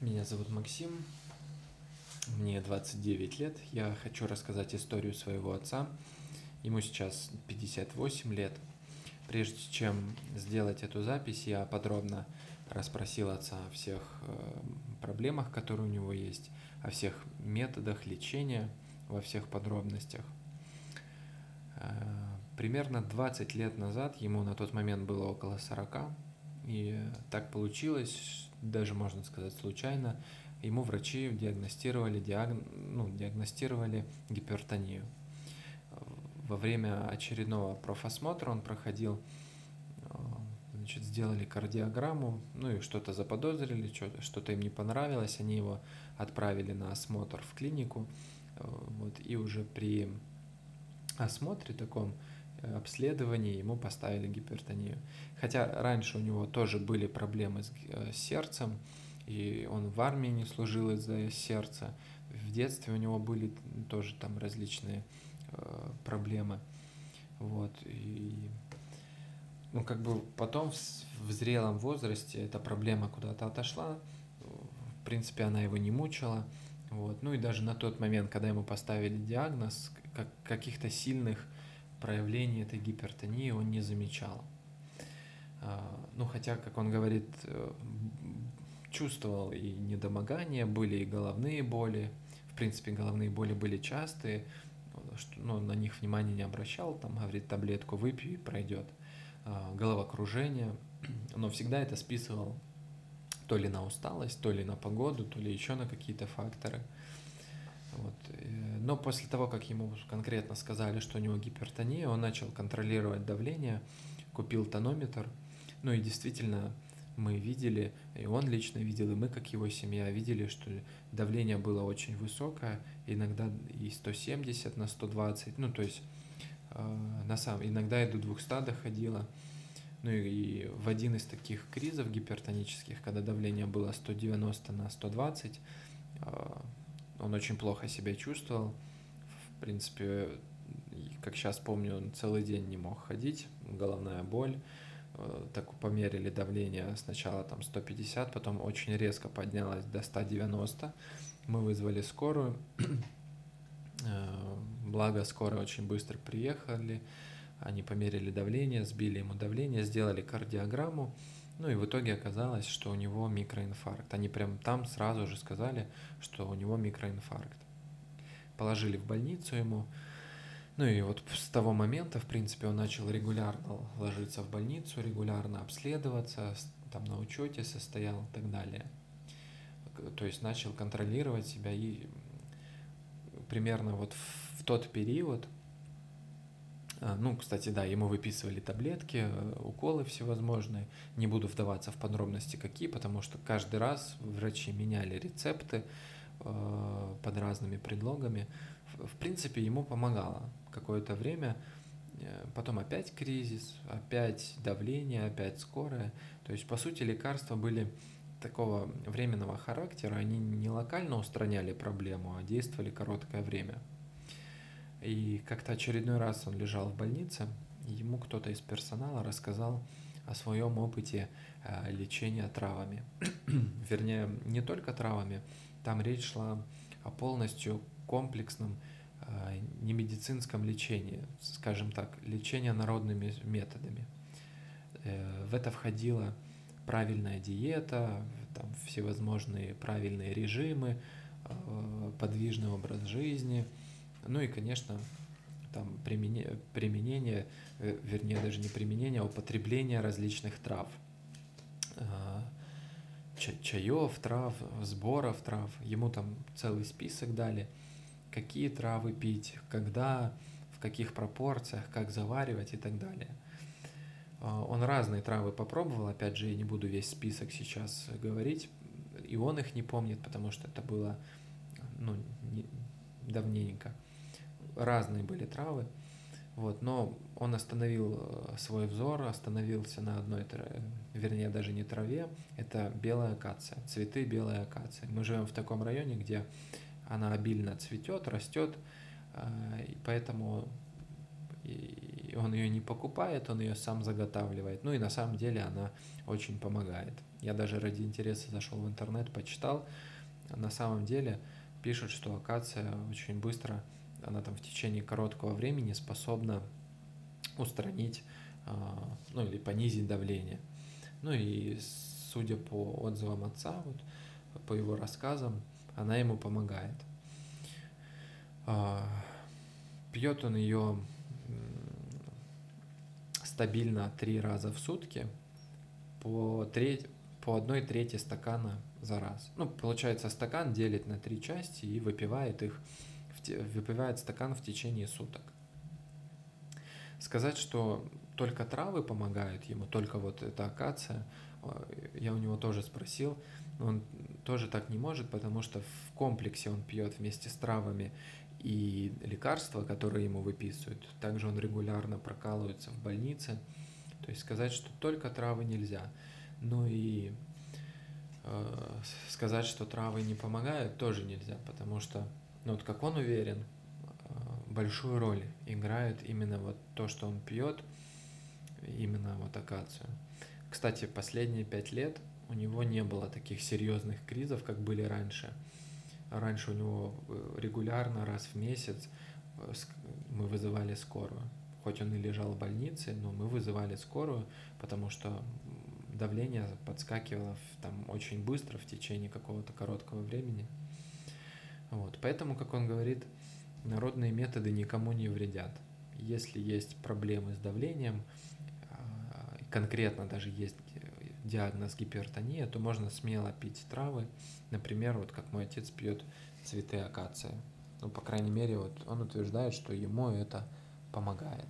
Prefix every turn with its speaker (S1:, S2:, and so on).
S1: Меня зовут Максим, мне 29 лет. Я хочу рассказать историю своего отца. Ему сейчас 58 лет. Прежде чем сделать эту запись, я подробно расспросил отца о всех э, проблемах, которые у него есть, о всех методах лечения, во всех подробностях. Э, примерно 20 лет назад, ему на тот момент было около 40, и так получилось, даже можно сказать случайно, ему врачи диагностировали, диаг... ну, диагностировали гипертонию. Во время очередного профосмотра он проходил, э, значит, сделали кардиограмму, ну и что-то заподозрили, что-то им не понравилось, они его отправили на осмотр в клинику, э, вот, и уже при осмотре таком Обследовании ему поставили гипертонию. Хотя раньше у него тоже были проблемы с э, сердцем, и он в армии не служил из-за сердца. В детстве у него были тоже там различные э, проблемы. Вот. И, ну, как бы потом в, в зрелом возрасте эта проблема куда-то отошла. В принципе, она его не мучила. Вот. Ну и даже на тот момент, когда ему поставили диагноз, как, каких-то сильных проявлений этой гипертонии он не замечал. А, ну, хотя, как он говорит, э, чувствовал и недомогания, были и головные боли. В принципе, головные боли были частые, но на них внимания не обращал. Там, говорит, таблетку выпью и пройдет. А, головокружение. Но всегда это списывал то ли на усталость, то ли на погоду, то ли еще на какие-то факторы. Э, но после того, как ему конкретно сказали, что у него гипертония, он начал контролировать давление, купил тонометр. Ну и действительно, мы видели, и он лично видел, и мы, как его семья, видели, что давление было очень высокое, иногда и 170 на 120, ну то есть э, на самом, иногда и до 200 доходило. Ну и, и в один из таких кризов гипертонических, когда давление было 190 на 120, он очень плохо себя чувствовал. В принципе, как сейчас помню, он целый день не мог ходить, головная боль. Э, так померили давление сначала там 150, потом очень резко поднялось до 190. Мы вызвали скорую. Э, благо, скорая очень быстро приехали. Они померили давление, сбили ему давление, сделали кардиограмму. Ну и в итоге оказалось, что у него микроинфаркт. Они прям там сразу же сказали, что у него микроинфаркт. Положили в больницу ему. Ну и вот с того момента, в принципе, он начал регулярно ложиться в больницу, регулярно обследоваться, там на учете состоял и так далее. То есть начал контролировать себя и примерно вот в тот период, ну, кстати, да, ему выписывали таблетки, э, уколы всевозможные. Не буду вдаваться в подробности какие, потому что каждый раз врачи меняли рецепты э, под разными предлогами. В принципе, ему помогало какое-то время. Э, потом опять кризис, опять давление, опять скорая. То есть, по сути, лекарства были такого временного характера, они не локально устраняли проблему, а действовали короткое время. И как-то очередной раз он лежал в больнице, ему кто-то из персонала рассказал о своем опыте э, лечения травами. Вернее, не только травами, там речь шла о полностью комплексном э, немедицинском лечении, скажем так, лечение народными методами. Э, в это входила правильная диета, там всевозможные правильные режимы, подвижный образ жизни – ну и, конечно, там применение, применение, э, вернее, даже не применение, а употребление различных трав. А, чаев, трав, сборов трав. Ему там целый список дали, какие травы пить, когда, в каких пропорциях, как заваривать и так далее. А, он разные травы попробовал, опять же, я не буду весь список сейчас говорить, и он их не помнит, потому что это было ну, не, давненько разные были травы, вот, но он остановил э, свой взор, остановился на одной, вернее, даже не траве, это белая акация, цветы белой акации. Мы живем в таком районе, где она обильно цветет, растет, э, и поэтому он ее не покупает, он ее сам заготавливает. Ну и на самом деле она очень помогает. Я даже ради интереса зашел в интернет, почитал. На самом деле пишут, что акация очень быстро, она там в течение короткого времени способна устранить, а, ну или понизить давление. Ну и судя по отзывам отца, вот, по его рассказам, она ему помогает. А, пьет он ее стабильно три раза в сутки по, треть, по одной трети стакана за раз. Ну, получается, стакан делит на три части и выпивает их, выпивает стакан в течение суток. Сказать, что только травы помогают ему, только вот эта акация, я у него тоже спросил, он тоже так не может, потому что в комплексе он пьет вместе с травами и лекарства, которые ему выписывают. Также он регулярно прокалывается в больнице. То есть сказать, что только травы нельзя. Ну и э, сказать, что травы не помогают, тоже нельзя, потому что, ну вот как он уверен, э, большую роль играет именно вот то, что он пьет, именно вот акацию. Кстати, последние пять лет у него не было таких серьезных кризов, как были раньше. Раньше у него э, регулярно, раз в месяц э, мы вызывали скорую. Хоть он и лежал в больнице, но мы вызывали скорую, потому что давление подскакивало там очень быстро в течение какого-то короткого времени. Вот. Поэтому, как он говорит, народные методы никому не вредят. Если есть проблемы с давлением, а, конкретно даже есть диагноз гипертония, то можно смело пить травы. Например, вот как мой отец пьет цветы акации. Ну, по крайней мере, вот он утверждает, что ему это помогает.